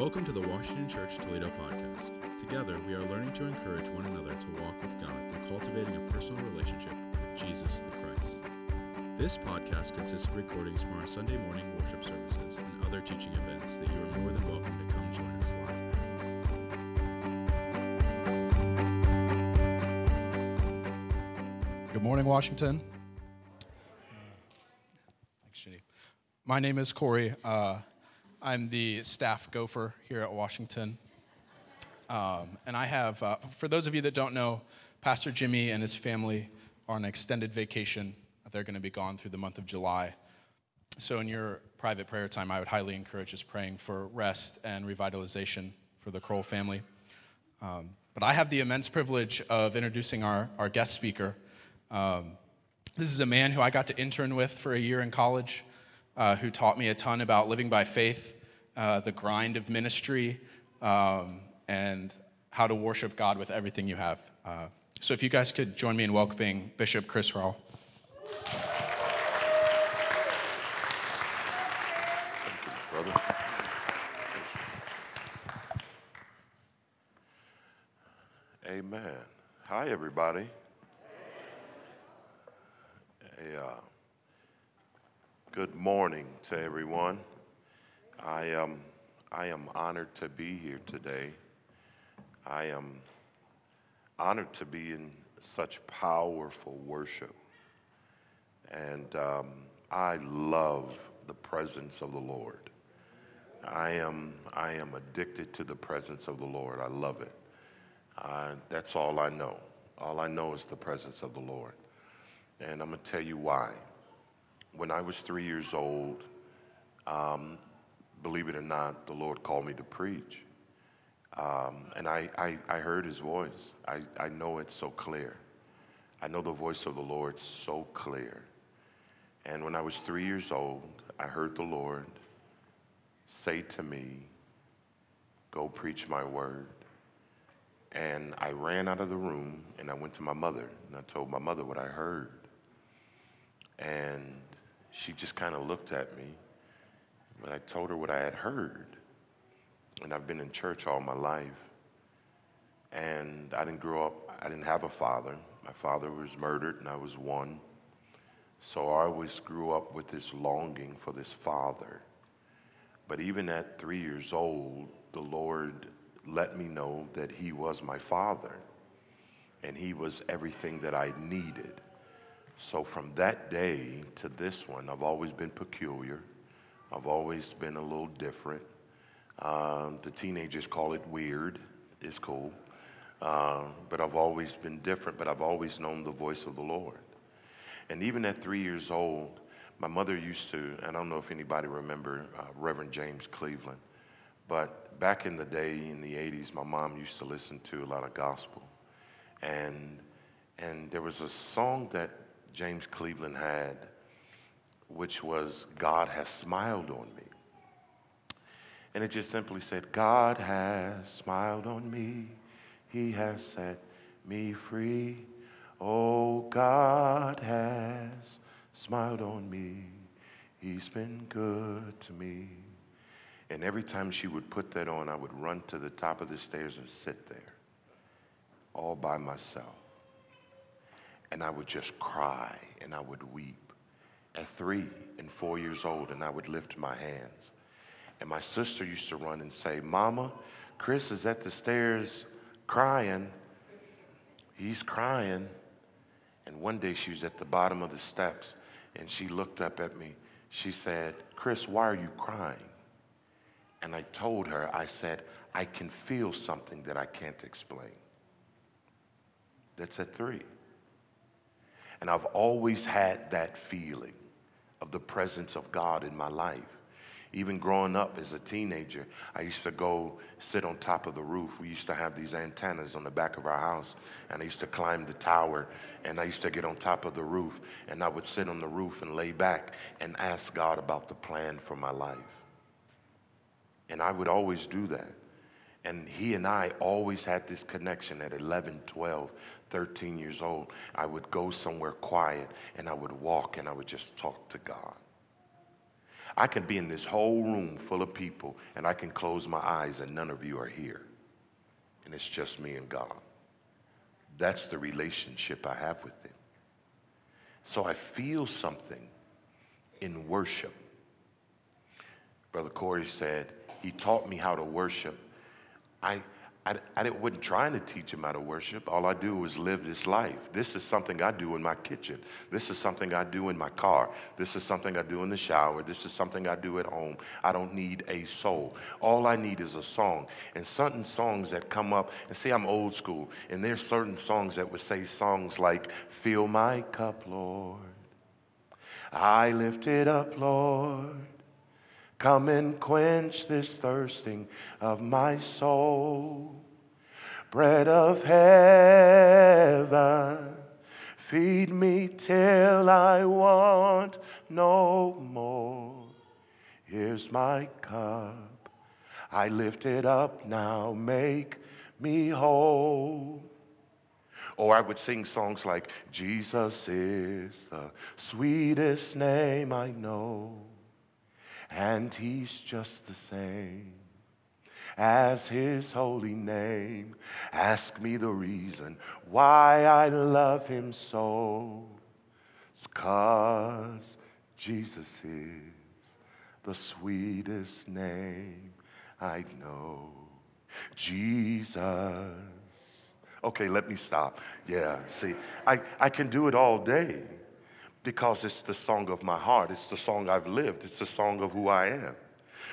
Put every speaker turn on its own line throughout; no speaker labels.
Welcome to the Washington Church Toledo podcast. Together, we are learning to encourage one another to walk with God through cultivating a personal relationship with Jesus the Christ. This podcast consists of recordings from our Sunday morning worship services and other teaching events that you are more than welcome to come join us live.
Good morning, Washington. Thanks, Jenny. My name is Corey. Uh, I'm the staff gopher here at Washington. Um, and I have, uh, for those of you that don't know, Pastor Jimmy and his family are on an extended vacation. They're going to be gone through the month of July. So, in your private prayer time, I would highly encourage us praying for rest and revitalization for the Kroll family. Um, but I have the immense privilege of introducing our, our guest speaker. Um, this is a man who I got to intern with for a year in college uh, who taught me a ton about living by faith, uh, the grind of ministry, um, and how to worship God with everything you have. Uh, so if you guys could join me in welcoming Bishop Chris
brother. Amen. Hi, everybody. Hey, uh, Good morning to everyone. I am, I am honored to be here today. I am honored to be in such powerful worship. And um, I love the presence of the Lord. I am, I am addicted to the presence of the Lord. I love it. Uh, that's all I know. All I know is the presence of the Lord. And I'm going to tell you why when I was three years old, um, believe it or not, the Lord called me to preach. Um, and I, I, I, heard his voice. I, I know it so clear. I know the voice of the Lord so clear. And when I was three years old, I heard the Lord say to me, Go preach my word. And I ran out of the room and I went to my mother and I told my mother what I heard. And she just kind of looked at me. But I told her what I had heard. And I've been in church all my life. And I didn't grow up, I didn't have a father. My father was murdered, and I was one. So I always grew up with this longing for this father. But even at three years old, the Lord let me know that He was my father, and He was everything that I needed. So from that day to this one, I've always been peculiar. I've always been a little different. Um, the teenagers call it weird. It's cool. Um, but I've always been different, but I've always known the voice of the Lord. And even at three years old, my mother used to, and I don't know if anybody remember uh, Reverend James Cleveland, but back in the day in the 80s, my mom used to listen to a lot of gospel. And, and there was a song that James Cleveland had, which was, God has smiled on me. And it just simply said, God has smiled on me. He has set me free. Oh, God has smiled on me. He's been good to me. And every time she would put that on, I would run to the top of the stairs and sit there all by myself and I would just cry and I would weep. At three and four years old, and I would lift my hands. And my sister used to run and say, Mama, Chris is at the stairs crying. He's crying. And one day she was at the bottom of the steps and she looked up at me. She said, Chris, why are you crying? And I told her, I said, I can feel something that I can't explain. That's at three. And I've always had that feeling of the presence of God in my life. Even growing up as a teenager, I used to go sit on top of the roof. We used to have these antennas on the back of our house, and I used to climb the tower, and I used to get on top of the roof, and I would sit on the roof and lay back and ask God about the plan for my life. And I would always do that. And he and I always had this connection at 11, 12, 13 years old. I would go somewhere quiet and I would walk and I would just talk to God. I can be in this whole room full of people and I can close my eyes and none of you are here. And it's just me and God. That's the relationship I have with Him. So I feel something in worship. Brother Corey said, He taught me how to worship. I, I, I wasn't trying to teach him how to worship. All I do was live this life. This is something I do in my kitchen. This is something I do in my car. This is something I do in the shower. This is something I do at home. I don't need a soul. All I need is a song. And certain songs that come up, and see, I'm old school, and there's certain songs that would say songs like, Fill my cup, Lord. I lift it up, Lord. Come and quench this thirsting of my soul. Bread of heaven, feed me till I want no more. Here's my cup. I lift it up now, make me whole. Or I would sing songs like, Jesus is the sweetest name I know and he's just the same as his holy name. Ask me the reason why I love him so. It's cause Jesus is the sweetest name I know. Jesus. Okay, let me stop. Yeah, see, I, I can do it all day because it's the song of my heart. It's the song I've lived. It's the song of who I am.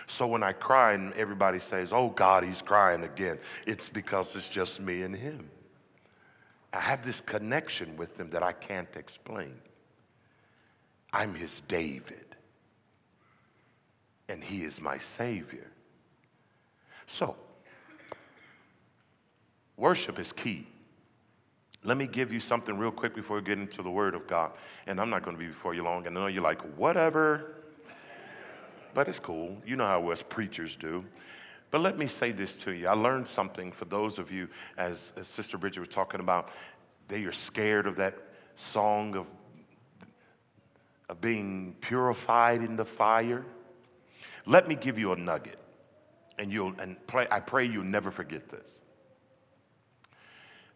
So when I cry and everybody says, Oh God, he's crying again, it's because it's just me and him. I have this connection with him that I can't explain. I'm his David, and he is my Savior. So, worship is key. Let me give you something real quick before we get into the Word of God. And I'm not going to be before you long. And I know you're like, whatever. But it's cool. You know how us preachers do. But let me say this to you. I learned something for those of you, as, as Sister Bridget was talking about, they are scared of that song of, of being purified in the fire. Let me give you a nugget. And you'll and pray, I pray you'll never forget this.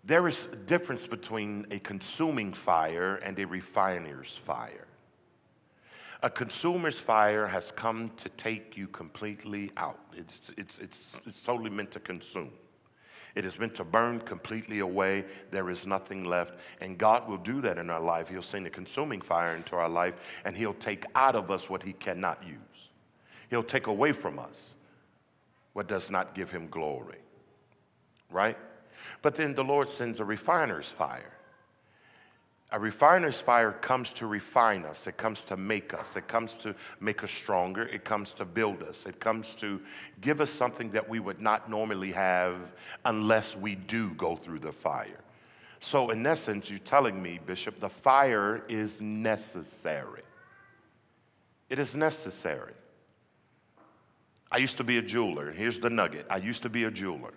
There is a difference between a consuming fire and a refiner's fire. A consumer's fire has come to take you completely out. It's, it's, it's, it's totally meant to consume. It is meant to burn completely away. There is nothing left. And God will do that in our life. He'll send a consuming fire into our life, and He'll take out of us what He cannot use. He'll take away from us what does not give Him glory. Right? But then the Lord sends a refiner's fire. A refiner's fire comes to refine us. It comes to make us. It comes to make us stronger. It comes to build us. It comes to give us something that we would not normally have unless we do go through the fire. So, in essence, you're telling me, Bishop, the fire is necessary. It is necessary. I used to be a jeweler. Here's the nugget I used to be a jeweler.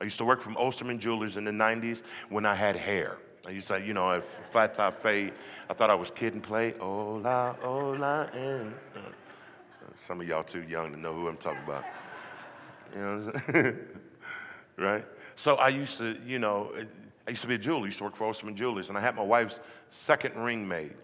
I used to work from Osterman Jewelers in the 90s when I had hair. I used to, you know, a flat top fade. I thought I was Kid 'n Play. Hola, hola, and uh, some of y'all too young to know who I'm talking about. You know right? So I used to, you know, I used to be a jeweler. I used to work for Osterman Jewelers, and I had my wife's second ring made.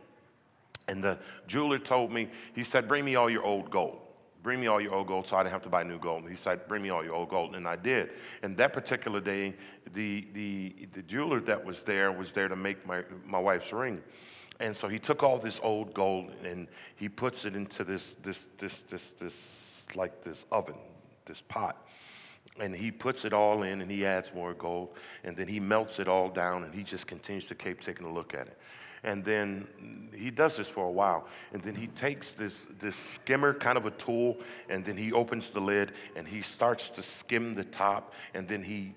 And the jeweler told me, he said, bring me all your old gold. Bring me all your old gold so I didn't have to buy new gold. And he said, Bring me all your old gold. And I did. And that particular day, the, the, the jeweler that was there was there to make my, my wife's ring. And so he took all this old gold and he puts it into this, this, this, this, this, like this oven, this pot. And he puts it all in and he adds more gold. And then he melts it all down and he just continues to keep taking a look at it. And then he does this for a while. And then he takes this, this skimmer, kind of a tool, and then he opens the lid and he starts to skim the top. And then he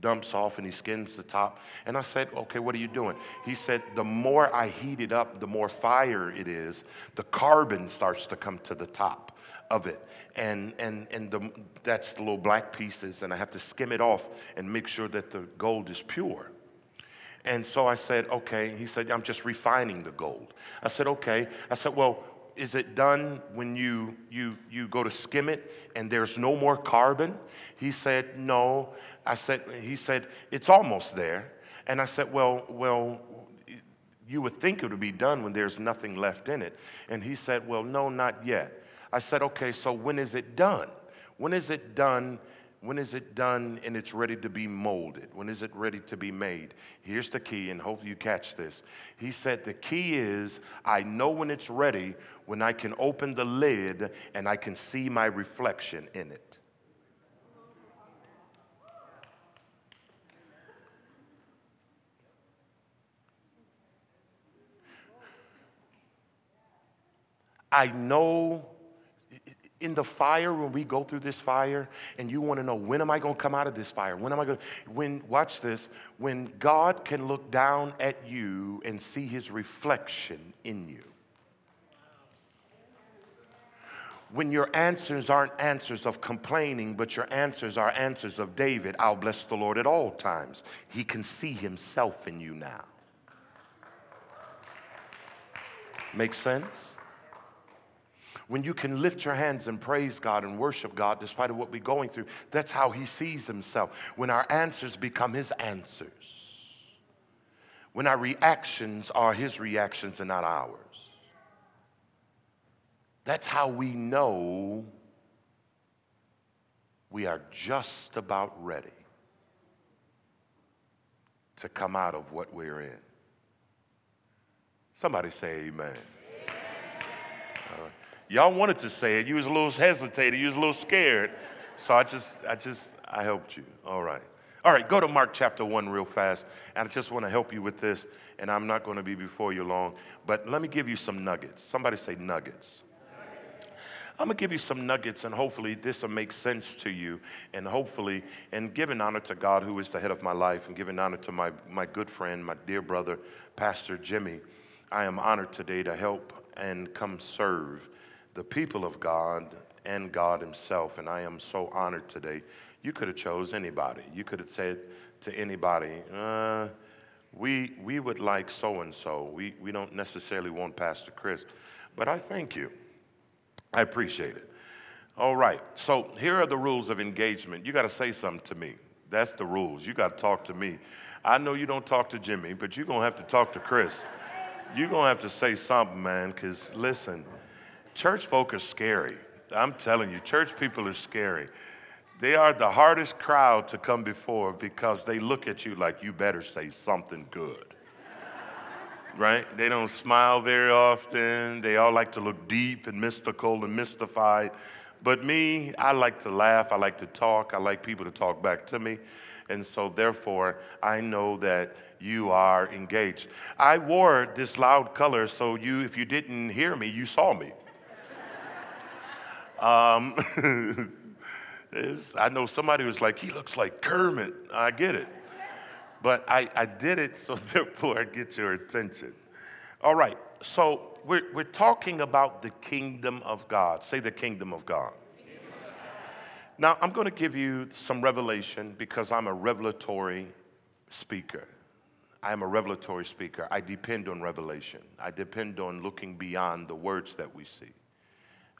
dumps off and he skins the top. And I said, Okay, what are you doing? He said, The more I heat it up, the more fire it is, the carbon starts to come to the top of it. And, and, and the, that's the little black pieces, and I have to skim it off and make sure that the gold is pure. And so I said, okay. He said, I'm just refining the gold. I said, okay. I said, well, is it done when you, you, you go to skim it and there's no more carbon? He said, No. I said, He said, It's almost there. And I said, Well, well, you would think it would be done when there's nothing left in it. And he said, Well, no, not yet. I said, Okay, so when is it done? When is it done? When is it done and it's ready to be molded? When is it ready to be made? Here's the key, and hope you catch this. He said, The key is I know when it's ready when I can open the lid and I can see my reflection in it. I know in the fire when we go through this fire and you want to know when am i going to come out of this fire? When am i going to when watch this when god can look down at you and see his reflection in you. When your answers aren't answers of complaining but your answers are answers of david i'll bless the lord at all times. He can see himself in you now. Make sense when you can lift your hands and praise God and worship God despite of what we're going through, that's how he sees himself. When our answers become his answers. When our reactions are his reactions and not ours. That's how we know we are just about ready to come out of what we're in. Somebody say amen. Y'all wanted to say it. You was a little hesitated. You was a little scared. So I just, I just, I helped you. All right. All right, go to Mark chapter 1 real fast. And I just want to help you with this. And I'm not going to be before you long. But let me give you some nuggets. Somebody say nuggets. I'm going to give you some nuggets, and hopefully this will make sense to you. And hopefully, and giving honor to God, who is the head of my life, and giving honor to my, my good friend, my dear brother, Pastor Jimmy, I am honored today to help and come serve the people of God and God Himself. And I am so honored today. You could have chose anybody. You could have said to anybody, uh, we, we would like so and so. We we don't necessarily want Pastor Chris, but I thank you. I appreciate it. All right. So here are the rules of engagement. You got to say something to me. That's the rules. You got to talk to me. I know you don't talk to Jimmy, but you're going to have to talk to Chris. You're going to have to say something, man, because listen, Church folk are scary. I'm telling you, church people are scary. They are the hardest crowd to come before because they look at you like you better say something good. right? They don't smile very often. They all like to look deep and mystical and mystified. But me, I like to laugh. I like to talk. I like people to talk back to me. And so, therefore, I know that you are engaged. I wore this loud color so you, if you didn't hear me, you saw me. Um, I know somebody was like, he looks like Kermit. I get it. But I, I did it so therefore I get your attention. All right, so we're, we're talking about the kingdom of God. Say the kingdom of God. Now, I'm going to give you some revelation because I'm a revelatory speaker. I am a revelatory speaker. I depend on revelation. I depend on looking beyond the words that we see.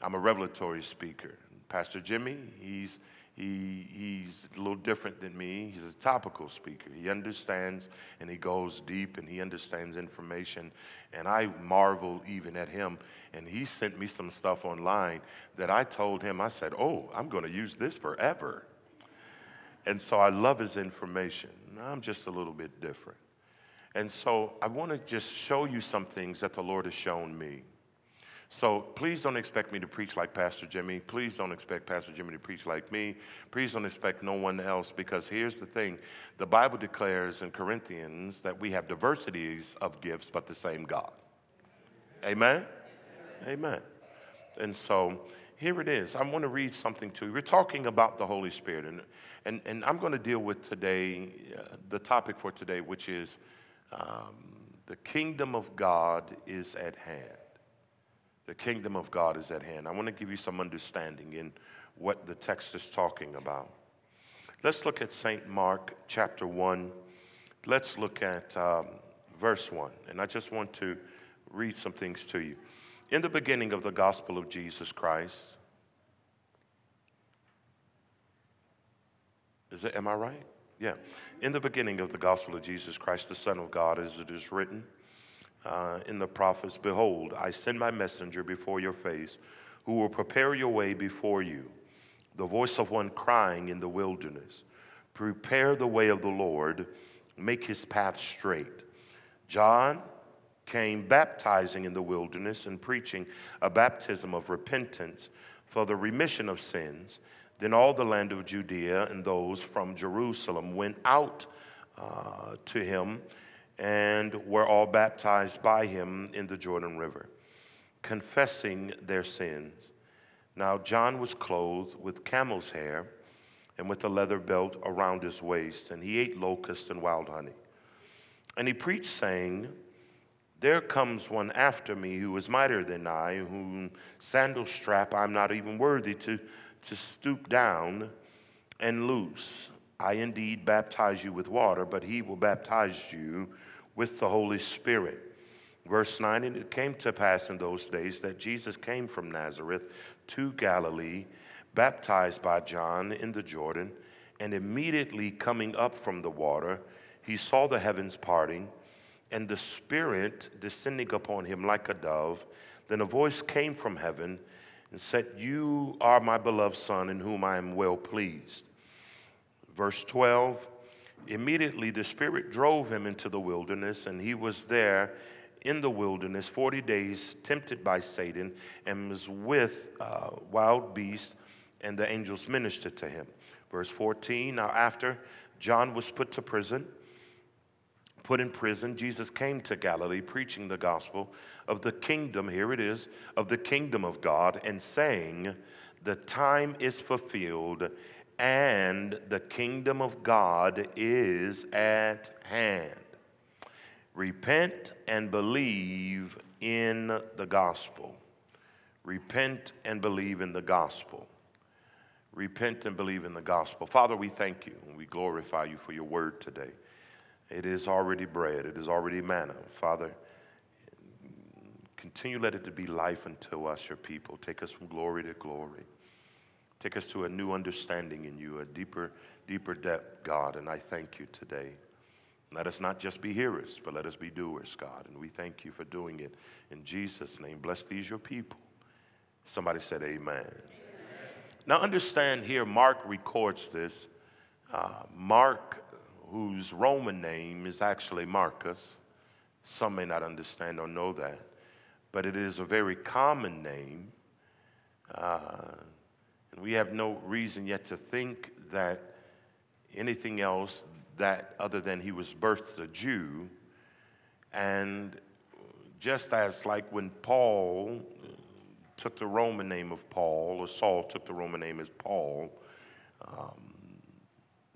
I'm a revelatory speaker. Pastor Jimmy, he's, he, he's a little different than me. He's a topical speaker. He understands and he goes deep and he understands information. And I marvel even at him. And he sent me some stuff online that I told him, I said, Oh, I'm going to use this forever. And so I love his information. I'm just a little bit different. And so I want to just show you some things that the Lord has shown me. So please don't expect me to preach like Pastor Jimmy. Please don't expect Pastor Jimmy to preach like me. Please don't expect no one else because here's the thing the Bible declares in Corinthians that we have diversities of gifts, but the same God. Amen? Amen. And so here it is. I want to read something to you. We're talking about the Holy Spirit, and, and, and I'm going to deal with today uh, the topic for today, which is um, the kingdom of God is at hand. The kingdom of God is at hand. I want to give you some understanding in what the text is talking about. Let's look at St. Mark chapter 1. Let's look at um, verse 1. And I just want to read some things to you. In the beginning of the gospel of Jesus Christ, is it, am I right? Yeah. In the beginning of the gospel of Jesus Christ, the Son of God, as it is written uh, in the prophets, Behold, I send my messenger before your face, who will prepare your way before you. The voice of one crying in the wilderness, Prepare the way of the Lord, make his path straight. John came baptizing in the wilderness and preaching a baptism of repentance for the remission of sins. Then all the land of Judea and those from Jerusalem went out uh, to him and were all baptized by him in the Jordan River, confessing their sins. Now John was clothed with camel's hair and with a leather belt around his waist, and he ate locusts and wild honey. And he preached, saying, There comes one after me who is mightier than I, whom sandal strap I'm not even worthy to, to stoop down and loose. I indeed baptize you with water, but he will baptize you with the Holy Spirit. Verse 9 And it came to pass in those days that Jesus came from Nazareth to Galilee, baptized by John in the Jordan, and immediately coming up from the water, he saw the heavens parting, and the Spirit descending upon him like a dove. Then a voice came from heaven and said, You are my beloved Son, in whom I am well pleased. Verse 12 Immediately the Spirit drove him into the wilderness, and he was there in the wilderness 40 days, tempted by Satan, and was with uh, wild beasts, and the angels ministered to him. Verse 14 Now, after John was put to prison, put in prison, Jesus came to Galilee preaching the gospel of the kingdom, here it is, of the kingdom of God, and saying, The time is fulfilled and the kingdom of God is at hand. Repent and believe in the gospel. Repent and believe in the gospel. Repent and believe in the gospel. Father, we thank you and we glorify you for your word today. It is already bread, it is already manna. Father, continue let it to be life unto us, your people. Take us from glory to glory. Take us to a new understanding in you, a deeper, deeper depth, God. And I thank you today. Let us not just be hearers, but let us be doers, God. And we thank you for doing it in Jesus' name. Bless these, your people. Somebody said, Amen. amen. Now, understand here, Mark records this. Uh, Mark, whose Roman name is actually Marcus, some may not understand or know that, but it is a very common name. Uh, and we have no reason yet to think that anything else that other than he was birthed a Jew. And just as like when Paul took the Roman name of Paul, or Saul took the Roman name as Paul, um,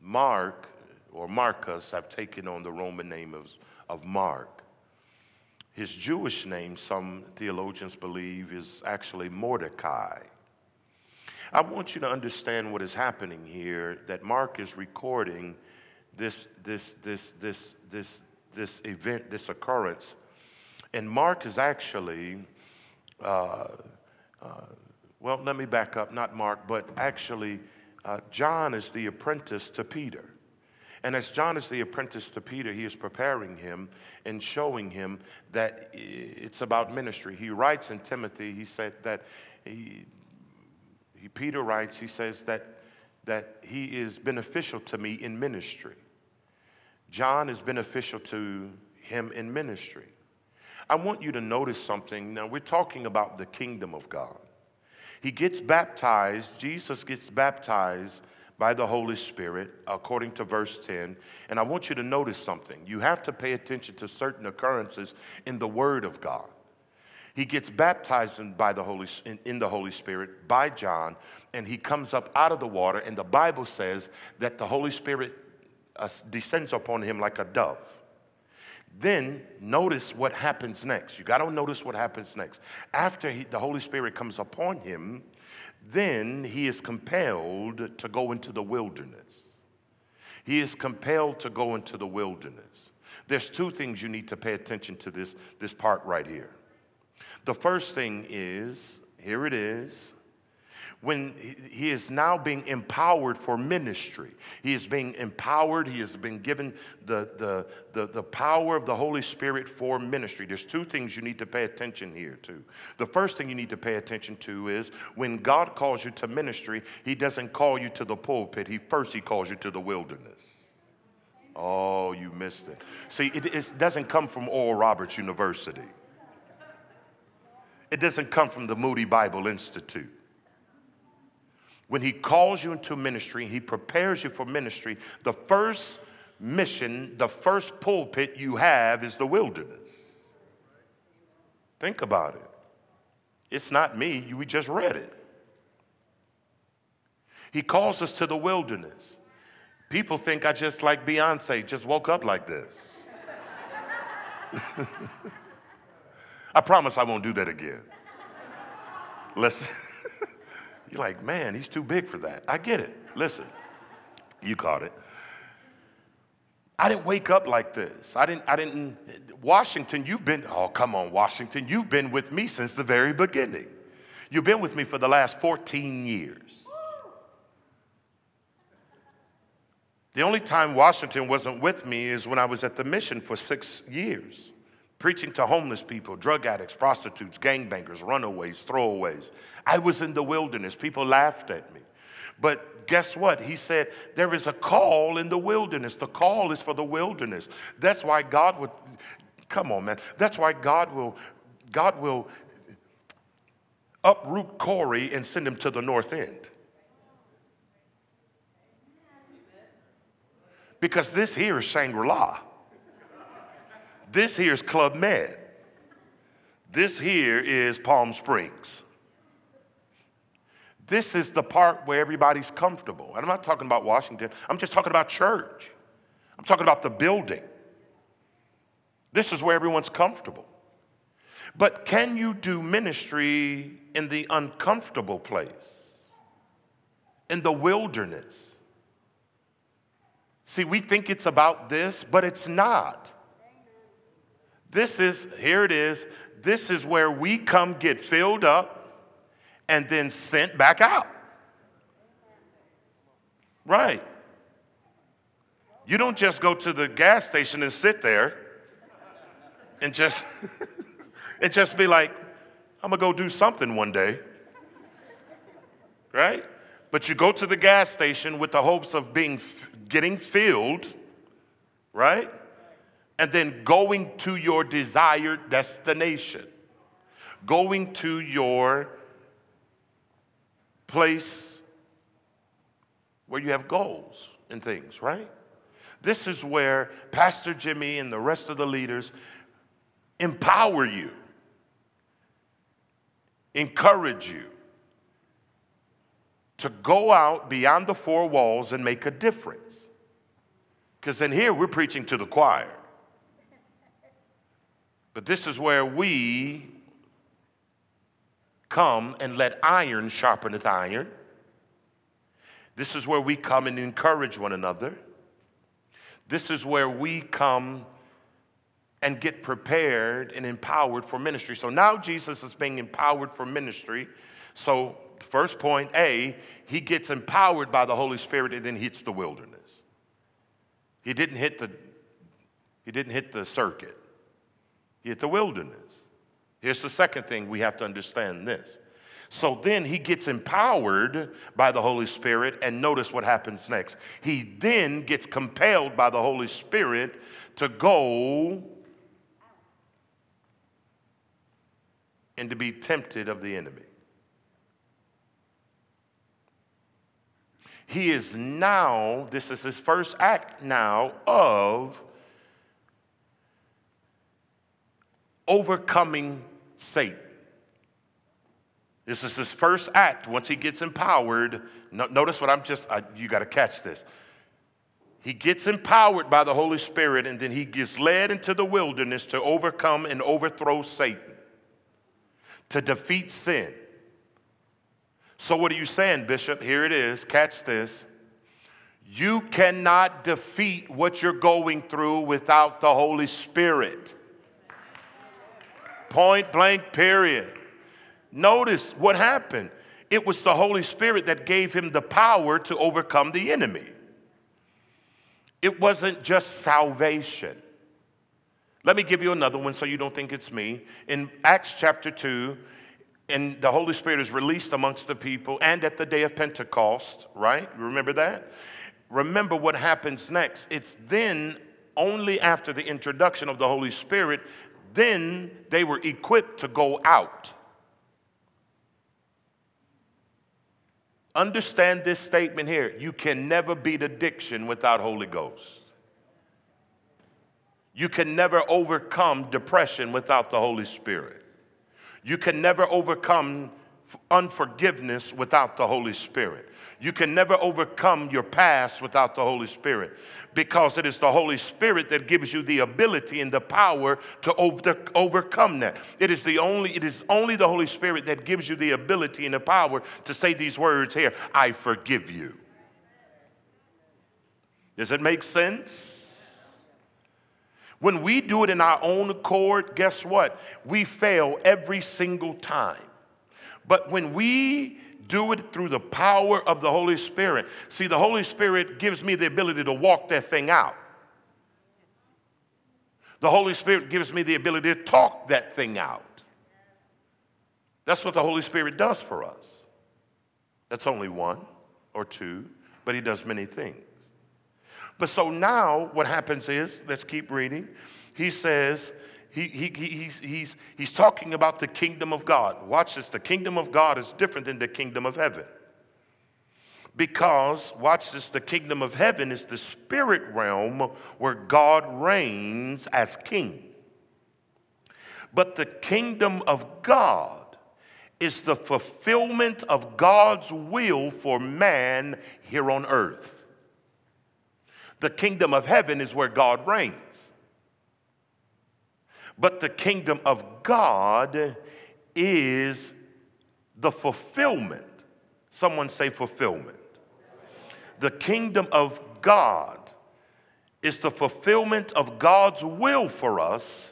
Mark or Marcus have taken on the Roman name of, of Mark. His Jewish name, some theologians believe, is actually Mordecai. I want you to understand what is happening here that Mark is recording this, this, this, this, this, this event, this occurrence. And Mark is actually, uh, uh, well, let me back up, not Mark, but actually, uh, John is the apprentice to Peter. And as John is the apprentice to Peter, he is preparing him and showing him that it's about ministry. He writes in Timothy, he said that he, he, Peter writes, he says that, that he is beneficial to me in ministry. John is beneficial to him in ministry. I want you to notice something. Now, we're talking about the kingdom of God. He gets baptized, Jesus gets baptized by the Holy Spirit, according to verse 10. And I want you to notice something. You have to pay attention to certain occurrences in the Word of God. He gets baptized in, by the Holy, in, in the Holy Spirit by John, and he comes up out of the water. And the Bible says that the Holy Spirit uh, descends upon him like a dove. Then notice what happens next. You got to notice what happens next. After he, the Holy Spirit comes upon him, then he is compelled to go into the wilderness. He is compelled to go into the wilderness. There's two things you need to pay attention to this, this part right here. The first thing is here it is when he is now being empowered for ministry. He is being empowered, he has been given the, the, the, the, power of the Holy Spirit for ministry. There's two things you need to pay attention here to. The first thing you need to pay attention to is when God calls you to ministry, he doesn't call you to the pulpit, he first he calls you to the wilderness. Oh, you missed it. See, it, it doesn't come from Oral Roberts University. It doesn't come from the Moody Bible Institute. When he calls you into ministry, he prepares you for ministry, the first mission, the first pulpit you have is the wilderness. Think about it. It's not me, we just read it. He calls us to the wilderness. People think I just like Beyonce, just woke up like this. I promise I won't do that again. Listen. You're like, man, he's too big for that. I get it. Listen, you caught it. I didn't wake up like this. I didn't, I didn't, Washington, you've been, oh, come on, Washington, you've been with me since the very beginning. You've been with me for the last 14 years. The only time Washington wasn't with me is when I was at the mission for six years preaching to homeless people, drug addicts, prostitutes, gangbangers, runaways, throwaways. I was in the wilderness. People laughed at me. But guess what? He said, There is a call in the wilderness. The call is for the wilderness. That's why God would, come on, man. That's why God will, God will uproot Corey and send him to the north end. Because this here is Shangri La. This here is Club Med. This here is Palm Springs. This is the part where everybody's comfortable. And I'm not talking about Washington, I'm just talking about church. I'm talking about the building. This is where everyone's comfortable. But can you do ministry in the uncomfortable place? In the wilderness? See, we think it's about this, but it's not. This is, here it is, this is where we come get filled up and then sent back out. Right. You don't just go to the gas station and sit there and just and just be like, I'm gonna go do something one day. Right? But you go to the gas station with the hopes of being getting filled, right? And then going to your desired destination, going to your place where you have goals and things, right? This is where Pastor Jimmy and the rest of the leaders empower you, encourage you to go out beyond the four walls and make a difference. Because in here, we're preaching to the choir. But this is where we come and let iron sharpeneth iron. This is where we come and encourage one another. This is where we come and get prepared and empowered for ministry. So now Jesus is being empowered for ministry. So, first point A, he gets empowered by the Holy Spirit and then hits the wilderness. He didn't hit the he didn't hit the circuit hit the wilderness. Here's the second thing we have to understand this. So then he gets empowered by the Holy Spirit, and notice what happens next. He then gets compelled by the Holy Spirit to go and to be tempted of the enemy. He is now, this is his first act now of overcoming Satan. This is his first act once he gets empowered. No, notice what I'm just, I, you got to catch this. He gets empowered by the Holy Spirit and then he gets led into the wilderness to overcome and overthrow Satan, to defeat sin. So, what are you saying, Bishop? Here it is. Catch this. You cannot defeat what you're going through without the Holy Spirit. Point blank, period. Notice what happened. It was the Holy Spirit that gave him the power to overcome the enemy. It wasn't just salvation. Let me give you another one so you don't think it's me. In Acts chapter 2, and the Holy Spirit is released amongst the people, and at the day of Pentecost, right? You remember that? Remember what happens next. It's then only after the introduction of the Holy Spirit, then they were equipped to go out. Understand this statement here. You can never beat addiction without Holy Ghost. You can never overcome depression without the Holy Spirit. You can never overcome unforgiveness without the Holy Spirit. You can never overcome your past without the Holy Spirit because it is the Holy Spirit that gives you the ability and the power to over, overcome that. It is the only it is only the Holy Spirit that gives you the ability and the power to say these words here, I forgive you. Does it make sense? When we do it in our own accord, guess what? We fail every single time. But when we do it through the power of the Holy Spirit. See, the Holy Spirit gives me the ability to walk that thing out. The Holy Spirit gives me the ability to talk that thing out. That's what the Holy Spirit does for us. That's only one or two, but He does many things. But so now what happens is, let's keep reading. He says, he, he, he's, he's, he's talking about the kingdom of God. Watch this the kingdom of God is different than the kingdom of heaven. Because, watch this, the kingdom of heaven is the spirit realm where God reigns as king. But the kingdom of God is the fulfillment of God's will for man here on earth. The kingdom of heaven is where God reigns. But the kingdom of God is the fulfillment. Someone say fulfillment. The kingdom of God is the fulfillment of God's will for us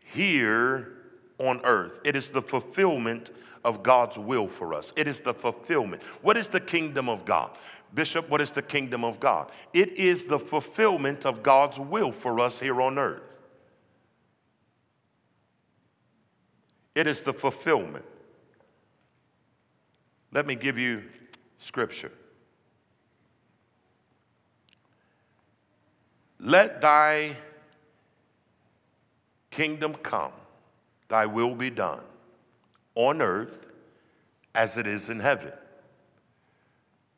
here on earth. It is the fulfillment of God's will for us. It is the fulfillment. What is the kingdom of God? Bishop, what is the kingdom of God? It is the fulfillment of God's will for us here on earth. It is the fulfillment. Let me give you scripture. Let thy kingdom come, thy will be done on earth as it is in heaven.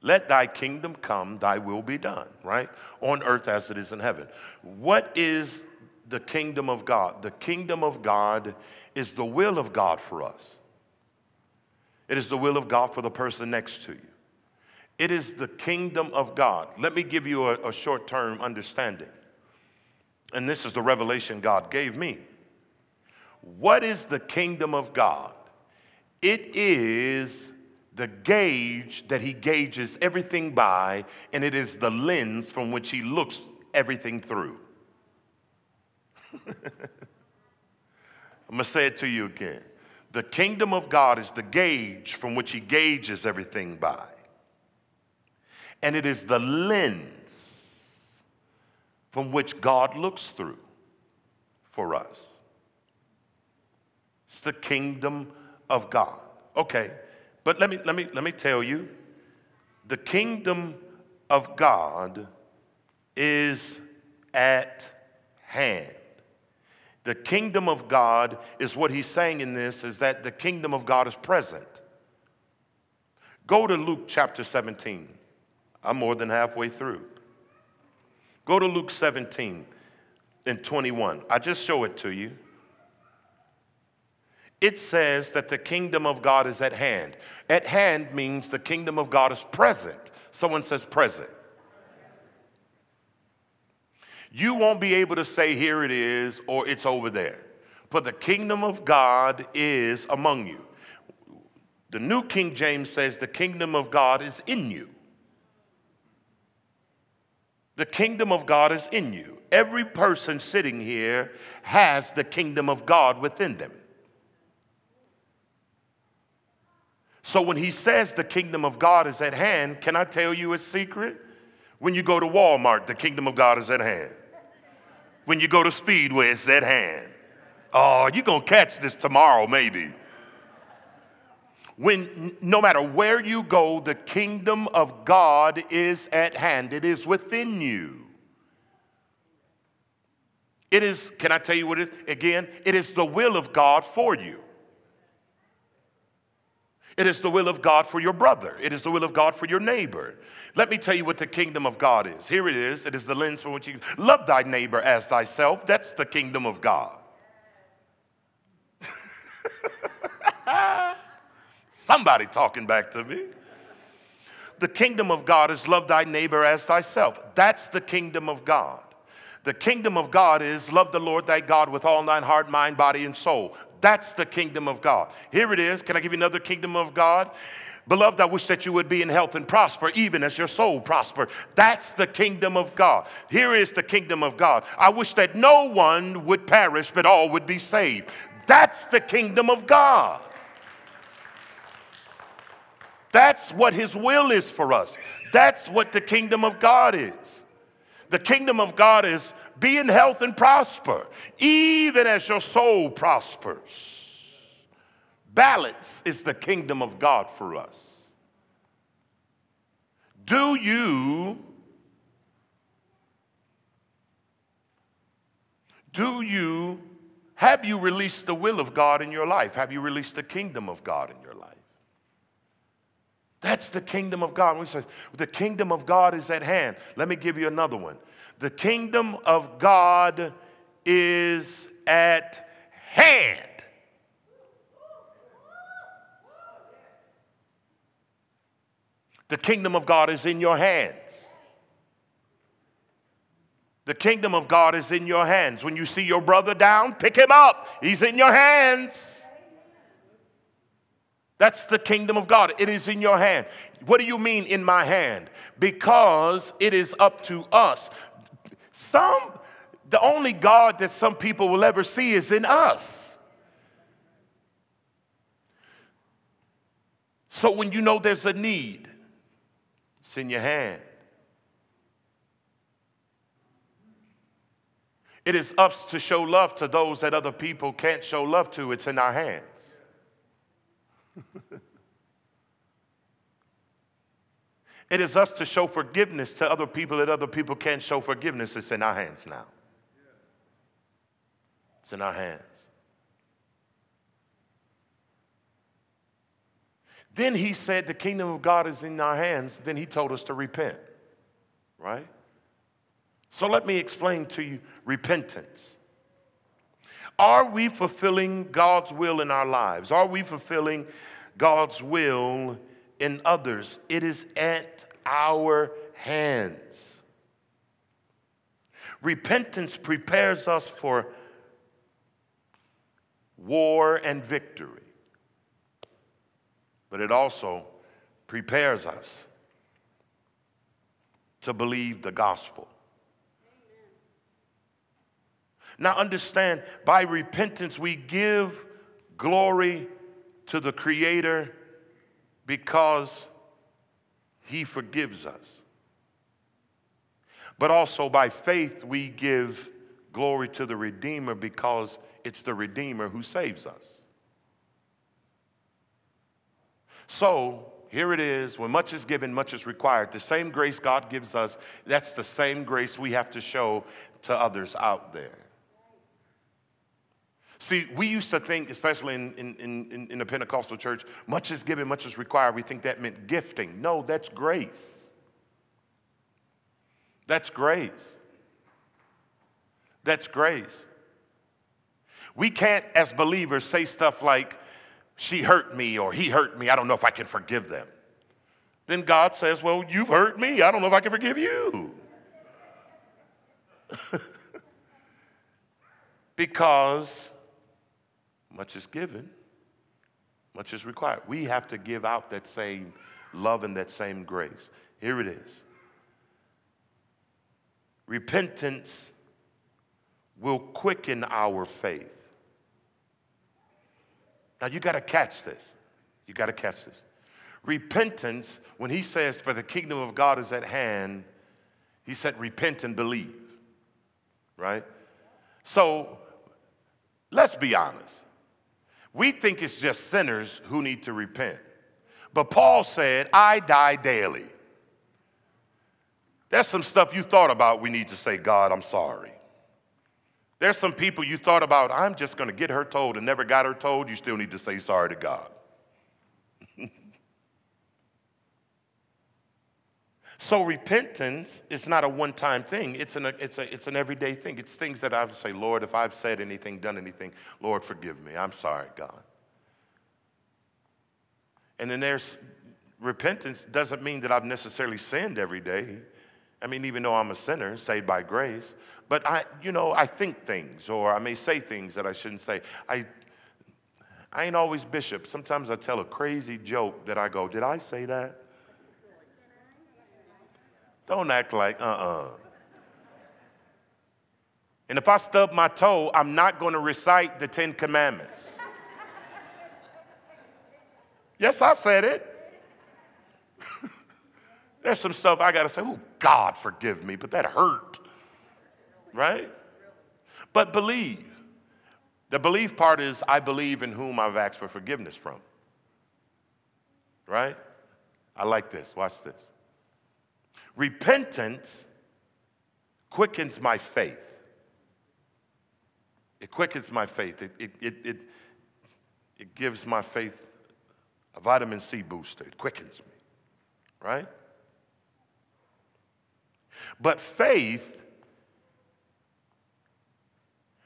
Let thy kingdom come, thy will be done, right? On earth as it is in heaven. What is the kingdom of God? The kingdom of God is the will of God for us. It is the will of God for the person next to you. It is the kingdom of God. Let me give you a, a short term understanding. And this is the revelation God gave me. What is the kingdom of God? It is the gauge that He gauges everything by, and it is the lens from which He looks everything through. I'm going to say it to you again. The kingdom of God is the gauge from which He gauges everything by. And it is the lens from which God looks through for us. It's the kingdom of God. Okay, but let me, let me, let me tell you the kingdom of God is at hand. The kingdom of God is what he's saying in this is that the kingdom of God is present. Go to Luke chapter 17. I'm more than halfway through. Go to Luke 17 and 21. I just show it to you. It says that the kingdom of God is at hand. At hand means the kingdom of God is present. Someone says present. You won't be able to say, here it is, or it's over there. For the kingdom of God is among you. The New King James says, the kingdom of God is in you. The kingdom of God is in you. Every person sitting here has the kingdom of God within them. So when he says the kingdom of God is at hand, can I tell you a secret? When you go to Walmart, the kingdom of God is at hand. When you go to Speedway, it's at hand. Oh, you're going to catch this tomorrow, maybe. When no matter where you go, the kingdom of God is at hand, it is within you. It is, can I tell you what it is? Again, it is the will of God for you. It is the will of God for your brother. It is the will of God for your neighbor. Let me tell you what the kingdom of God is. Here it is. It is the lens from which you love thy neighbor as thyself. That's the kingdom of God. Somebody talking back to me. The kingdom of God is love thy neighbor as thyself. That's the kingdom of God. The kingdom of God is love the Lord thy God with all thine heart, mind, body, and soul. That's the kingdom of God. Here it is. Can I give you another kingdom of God? Beloved, I wish that you would be in health and prosper, even as your soul prosper. That's the kingdom of God. Here is the kingdom of God. I wish that no one would perish, but all would be saved. That's the kingdom of God. That's what his will is for us. That's what the kingdom of God is. The kingdom of God is be in health and prosper, even as your soul prospers. Balance is the kingdom of God for us. Do you do you have you released the will of God in your life? Have you released the kingdom of God in your life? That's the kingdom of God. We say the kingdom of God is at hand. Let me give you another one. The kingdom of God is at hand. The kingdom of God is in your hands. The kingdom of God is in your hands. When you see your brother down, pick him up. He's in your hands. That's the kingdom of God. It is in your hand. What do you mean in my hand? Because it is up to us. Some, the only God that some people will ever see is in us. So when you know there's a need, it's in your hand. It is us to show love to those that other people can't show love to. It's in our hands. it is us to show forgiveness to other people that other people can't show forgiveness. It's in our hands now. It's in our hands. Then he said, The kingdom of God is in our hands. Then he told us to repent, right? So let me explain to you repentance. Are we fulfilling God's will in our lives? Are we fulfilling God's will in others? It is at our hands. Repentance prepares us for war and victory, but it also prepares us to believe the gospel. Now, understand, by repentance, we give glory to the Creator because He forgives us. But also by faith, we give glory to the Redeemer because it's the Redeemer who saves us. So, here it is when much is given, much is required. The same grace God gives us, that's the same grace we have to show to others out there. See, we used to think, especially in, in, in, in the Pentecostal church, much is given, much is required. We think that meant gifting. No, that's grace. That's grace. That's grace. We can't, as believers, say stuff like, she hurt me or he hurt me. I don't know if I can forgive them. Then God says, Well, you've hurt me. I don't know if I can forgive you. because much is given, much is required. We have to give out that same love and that same grace. Here it is. repentance will quicken our faith. Now you got to catch this. You got to catch this. Repentance, when he says, For the kingdom of God is at hand, he said, Repent and believe. Right? So let's be honest. We think it's just sinners who need to repent. But Paul said, I die daily. There's some stuff you thought about we need to say, God, I'm sorry. There's some people you thought about, I'm just going to get her told and never got her told. You still need to say sorry to God. So repentance is not a one-time thing. It's an, it's, a, it's an everyday thing. It's things that I say, Lord, if I've said anything, done anything, Lord, forgive me. I'm sorry, God. And then there's repentance doesn't mean that I've necessarily sinned every day. I mean, even though I'm a sinner, saved by grace, but I, you know, I think things or I may say things that I shouldn't say. I, I ain't always bishop. Sometimes I tell a crazy joke that I go, Did I say that? Don't act like, uh uh-uh. uh And if I stub my toe, I'm not going to recite the Ten Commandments. yes, I said it. There's some stuff I got to say, oh, God, forgive me, but that hurt. Right? But believe. The belief part is I believe in whom I've asked for forgiveness from. Right? I like this. Watch this. Repentance quickens my faith. It quickens my faith. It, it, it, it, it gives my faith a vitamin C booster. It quickens me. Right? But faith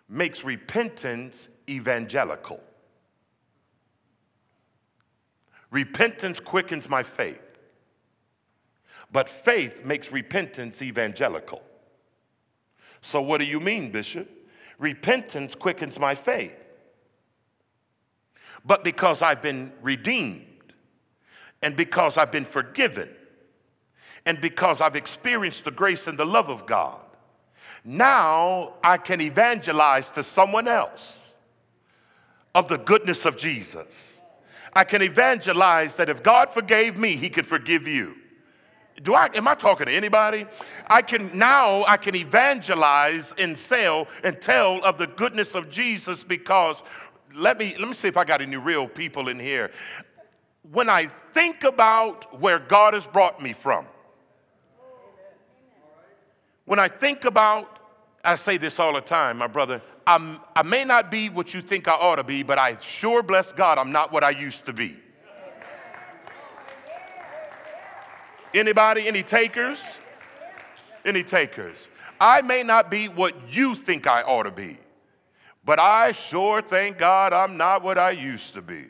makes repentance evangelical. Repentance quickens my faith, but faith makes repentance evangelical. So, what do you mean, Bishop? Repentance quickens my faith. But because I've been redeemed and because I've been forgiven and because I've experienced the grace and the love of God, now I can evangelize to someone else of the goodness of Jesus. I can evangelize that if God forgave me, he could forgive you. Do I am I talking to anybody? I can now I can evangelize and sell and tell of the goodness of Jesus because let me let me see if I got any real people in here. When I think about where God has brought me from, when I think about, I say this all the time, my brother, I'm, I may not be what you think I ought to be, but I sure bless God I'm not what I used to be. Anybody, any takers? Any takers? I may not be what you think I ought to be, but I sure thank God I'm not what I used to be.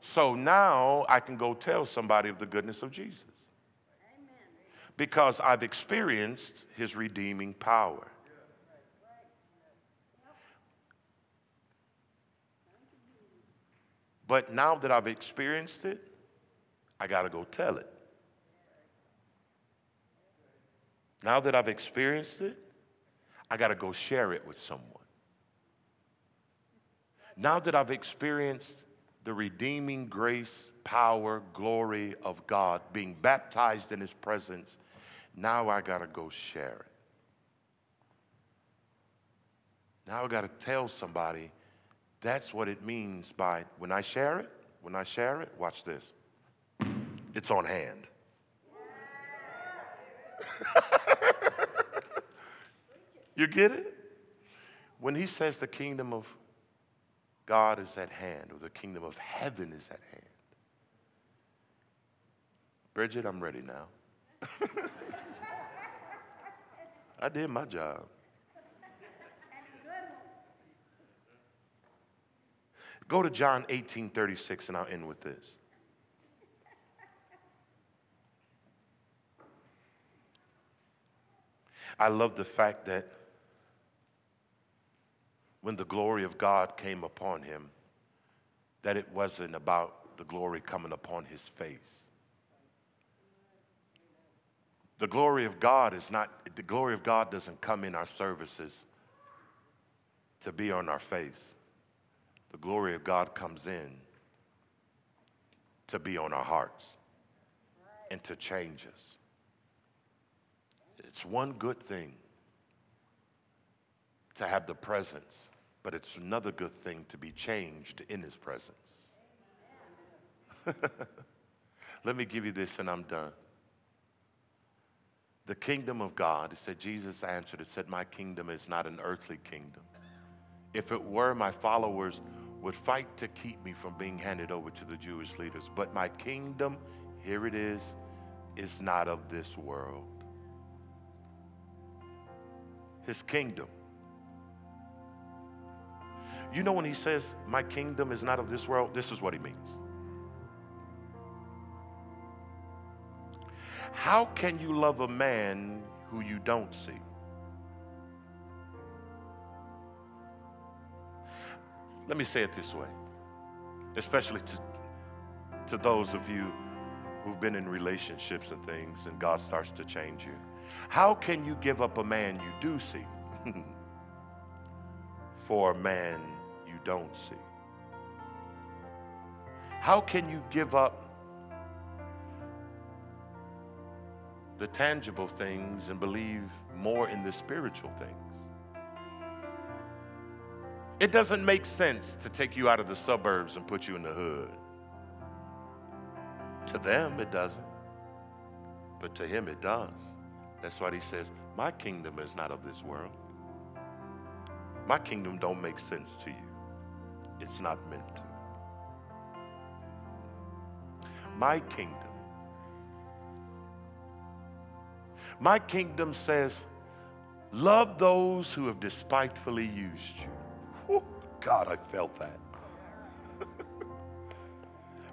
So now I can go tell somebody of the goodness of Jesus because I've experienced his redeeming power. But now that I've experienced it, I got to go tell it. Now that I've experienced it, I got to go share it with someone. Now that I've experienced the redeeming grace, power, glory of God, being baptized in His presence, now I got to go share it. Now I got to tell somebody that's what it means by when I share it, when I share it, watch this. It's on hand. you get it? When he says the kingdom of God is at hand, or the kingdom of heaven is at hand. Bridget, I'm ready now. I did my job. Go to John 18 36, and I'll end with this. I love the fact that when the glory of God came upon him, that it wasn't about the glory coming upon his face. The glory of God is not, the glory of God doesn't come in our services to be on our face. The glory of God comes in to be on our hearts and to change us. It's one good thing to have the presence, but it's another good thing to be changed in His presence. Let me give you this and I'm done. The kingdom of God, it said, Jesus answered, it said, My kingdom is not an earthly kingdom. If it were, my followers would fight to keep me from being handed over to the Jewish leaders. But my kingdom, here it is, is not of this world. His kingdom. You know, when he says, My kingdom is not of this world, this is what he means. How can you love a man who you don't see? Let me say it this way, especially to, to those of you who've been in relationships and things and God starts to change you. How can you give up a man you do see for a man you don't see? How can you give up the tangible things and believe more in the spiritual things? It doesn't make sense to take you out of the suburbs and put you in the hood. To them, it doesn't. But to him, it does. That's why he says, My kingdom is not of this world. My kingdom don't make sense to you. It's not meant to. My kingdom. My kingdom says, Love those who have despitefully used you. God, I felt that.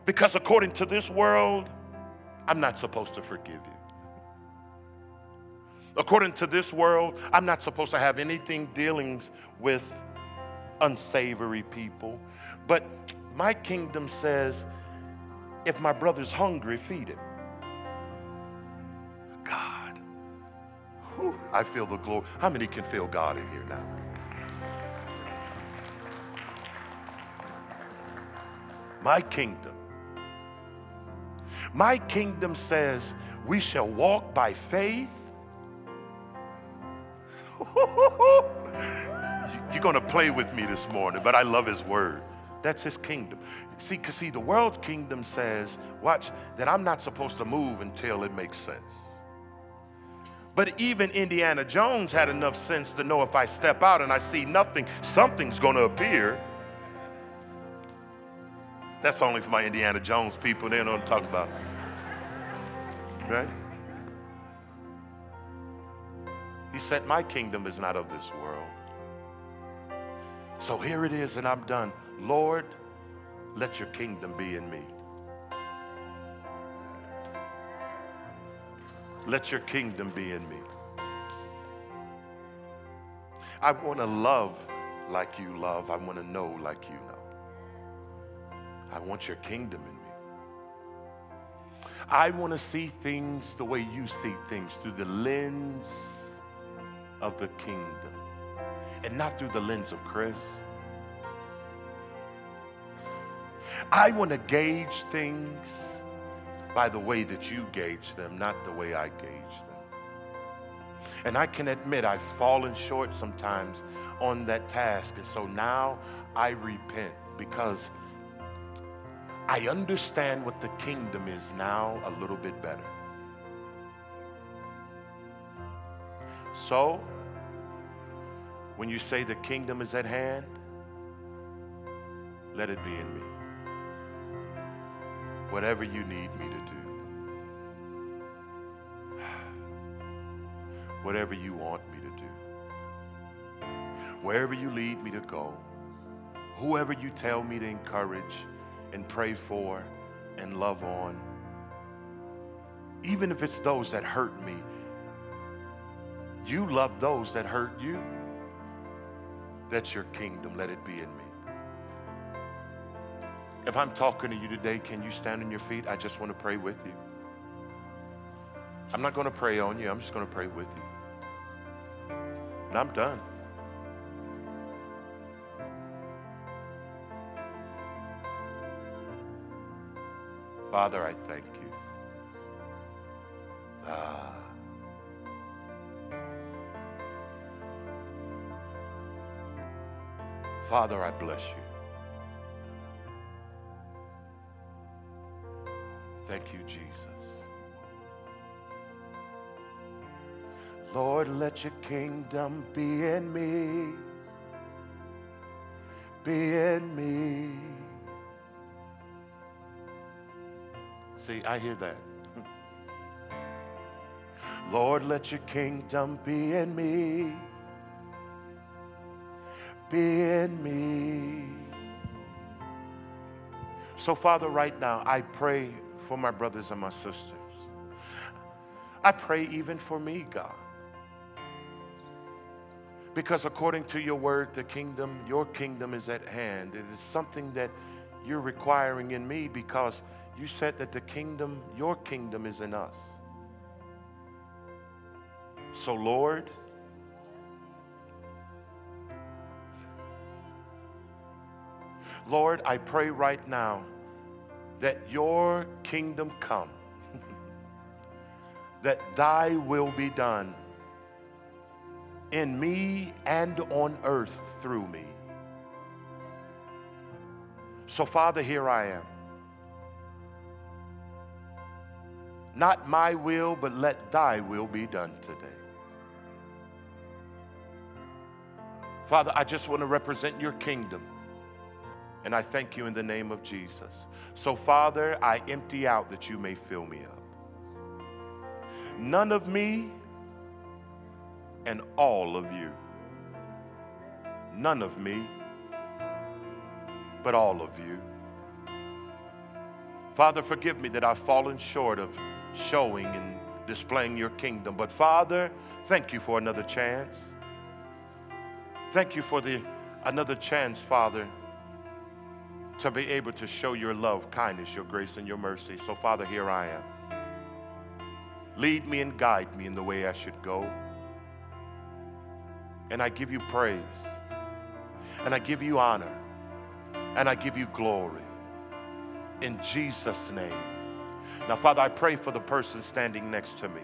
because according to this world, I'm not supposed to forgive you. According to this world, I'm not supposed to have anything dealings with unsavory people. But my kingdom says, if my brother's hungry, feed him. God. Whew, I feel the glory. How many can feel God in here now? my kingdom. My kingdom says we shall walk by faith. You're going to play with me this morning, but I love his word. That's his kingdom. See, because see, the world's kingdom says, watch, that I'm not supposed to move until it makes sense. But even Indiana Jones had enough sense to know if I step out and I see nothing, something's going to appear. That's only for my Indiana Jones people. They don't know what I'm talking about. Right? He said, My kingdom is not of this world. So here it is, and I'm done. Lord, let your kingdom be in me. Let your kingdom be in me. I want to love like you love. I want to know like you know. I want your kingdom in me. I want to see things the way you see things through the lens of the kingdom and not through the lens of Chris. I want to gauge things by the way that you gauge them, not the way I gauge them. And I can admit I've fallen short sometimes on that task. And so now I repent because I understand what the kingdom is now a little bit better. So, when you say the kingdom is at hand, let it be in me. Whatever you need me to do, whatever you want me to do, wherever you lead me to go, whoever you tell me to encourage and pray for and love on. Even if it's those that hurt me, you love those that hurt you. That's your kingdom. Let it be in me. If I'm talking to you today, can you stand on your feet? I just want to pray with you. I'm not going to pray on you, I'm just going to pray with you. And I'm done. Father, I thank you. Ah. Father, I bless you. Thank you, Jesus. Lord, let your kingdom be in me. Be in me. See, I hear that. Lord, let your kingdom be in me. Be in me. So, Father, right now, I pray for my brothers and my sisters. I pray even for me, God. Because according to your word, the kingdom, your kingdom is at hand. It is something that you're requiring in me because you said that the kingdom, your kingdom is in us. So, Lord, Lord, I pray right now that your kingdom come, that thy will be done in me and on earth through me. So, Father, here I am. Not my will, but let thy will be done today. Father, I just want to represent your kingdom. And I thank you in the name of Jesus. So, Father, I empty out that you may fill me up. None of me and all of you. None of me, but all of you. Father, forgive me that I've fallen short of showing and displaying your kingdom. But Father, thank you for another chance. Thank you for the another chance, Father, to be able to show your love, kindness, your grace, and your mercy. So, Father, here I am. Lead me and guide me in the way I should go. And I give you praise. And I give you honor. And I give you glory. In Jesus' name. Now, Father, I pray for the person standing next to me.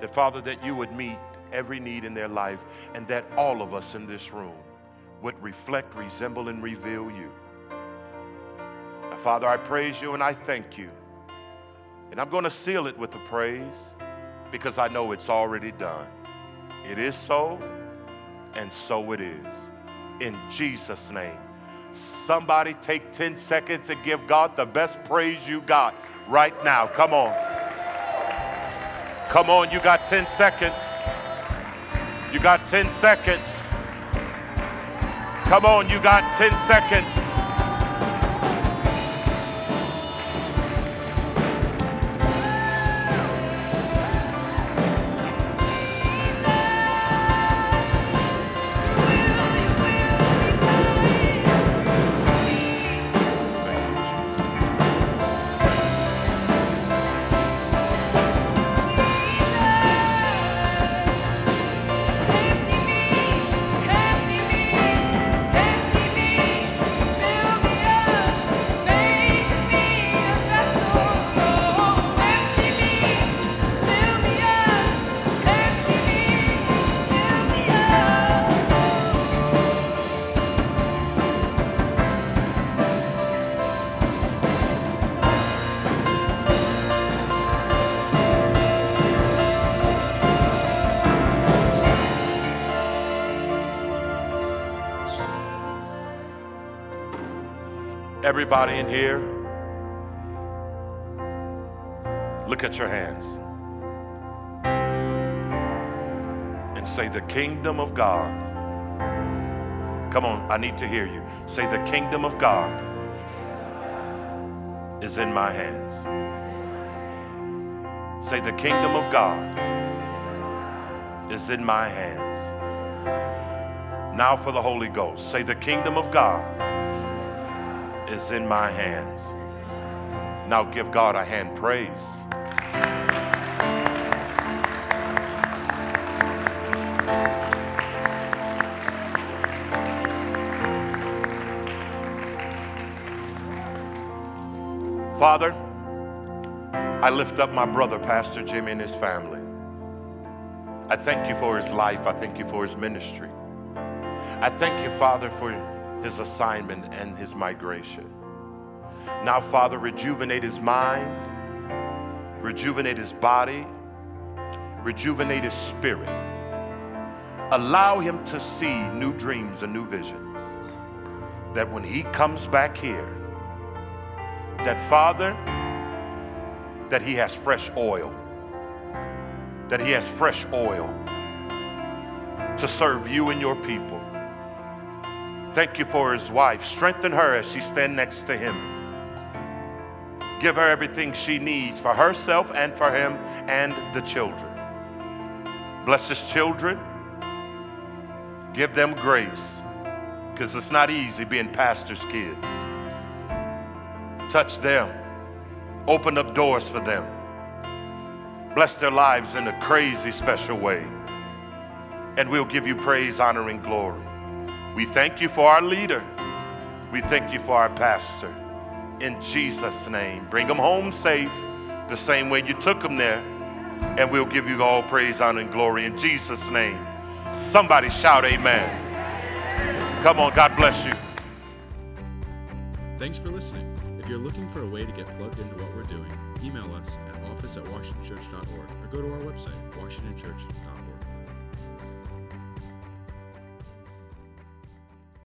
That, Father, that you would meet every need in their life and that all of us in this room would reflect, resemble, and reveal you. Father, I praise you and I thank you. And I'm going to seal it with the praise because I know it's already done. It is so, and so it is. In Jesus' name. Somebody take 10 seconds and give God the best praise you got right now. Come on. Come on, you got 10 seconds. You got 10 seconds. Come on, you got 10 seconds. Everybody in here, look at your hands and say, The kingdom of God. Come on, I need to hear you. Say, The kingdom of God is in my hands. Say, The kingdom of God is in my hands. Now for the Holy Ghost. Say, The kingdom of God is in my hands. Now give God a hand praise. Father, I lift up my brother, Pastor Jimmy, and his family. I thank you for his life. I thank you for his ministry. I thank you, Father, for his assignment and his migration. Now, Father, rejuvenate his mind, rejuvenate his body, rejuvenate his spirit. Allow him to see new dreams and new visions. That when he comes back here, that Father, that he has fresh oil, that he has fresh oil to serve you and your people. Thank you for his wife. Strengthen her as she stands next to him. Give her everything she needs for herself and for him and the children. Bless his children. Give them grace because it's not easy being pastor's kids. Touch them. Open up doors for them. Bless their lives in a crazy special way. And we'll give you praise, honor, and glory. We thank you for our leader. We thank you for our pastor. In Jesus' name, bring them home safe the same way you took them there. And we'll give you all praise, honor, and glory in Jesus' name. Somebody shout, Amen. Come on, God bless you.
Thanks for listening. If you're looking for a way to get plugged into what we're doing, email us at office at washingtonchurch.org or go to our website, washingtonchurch.org.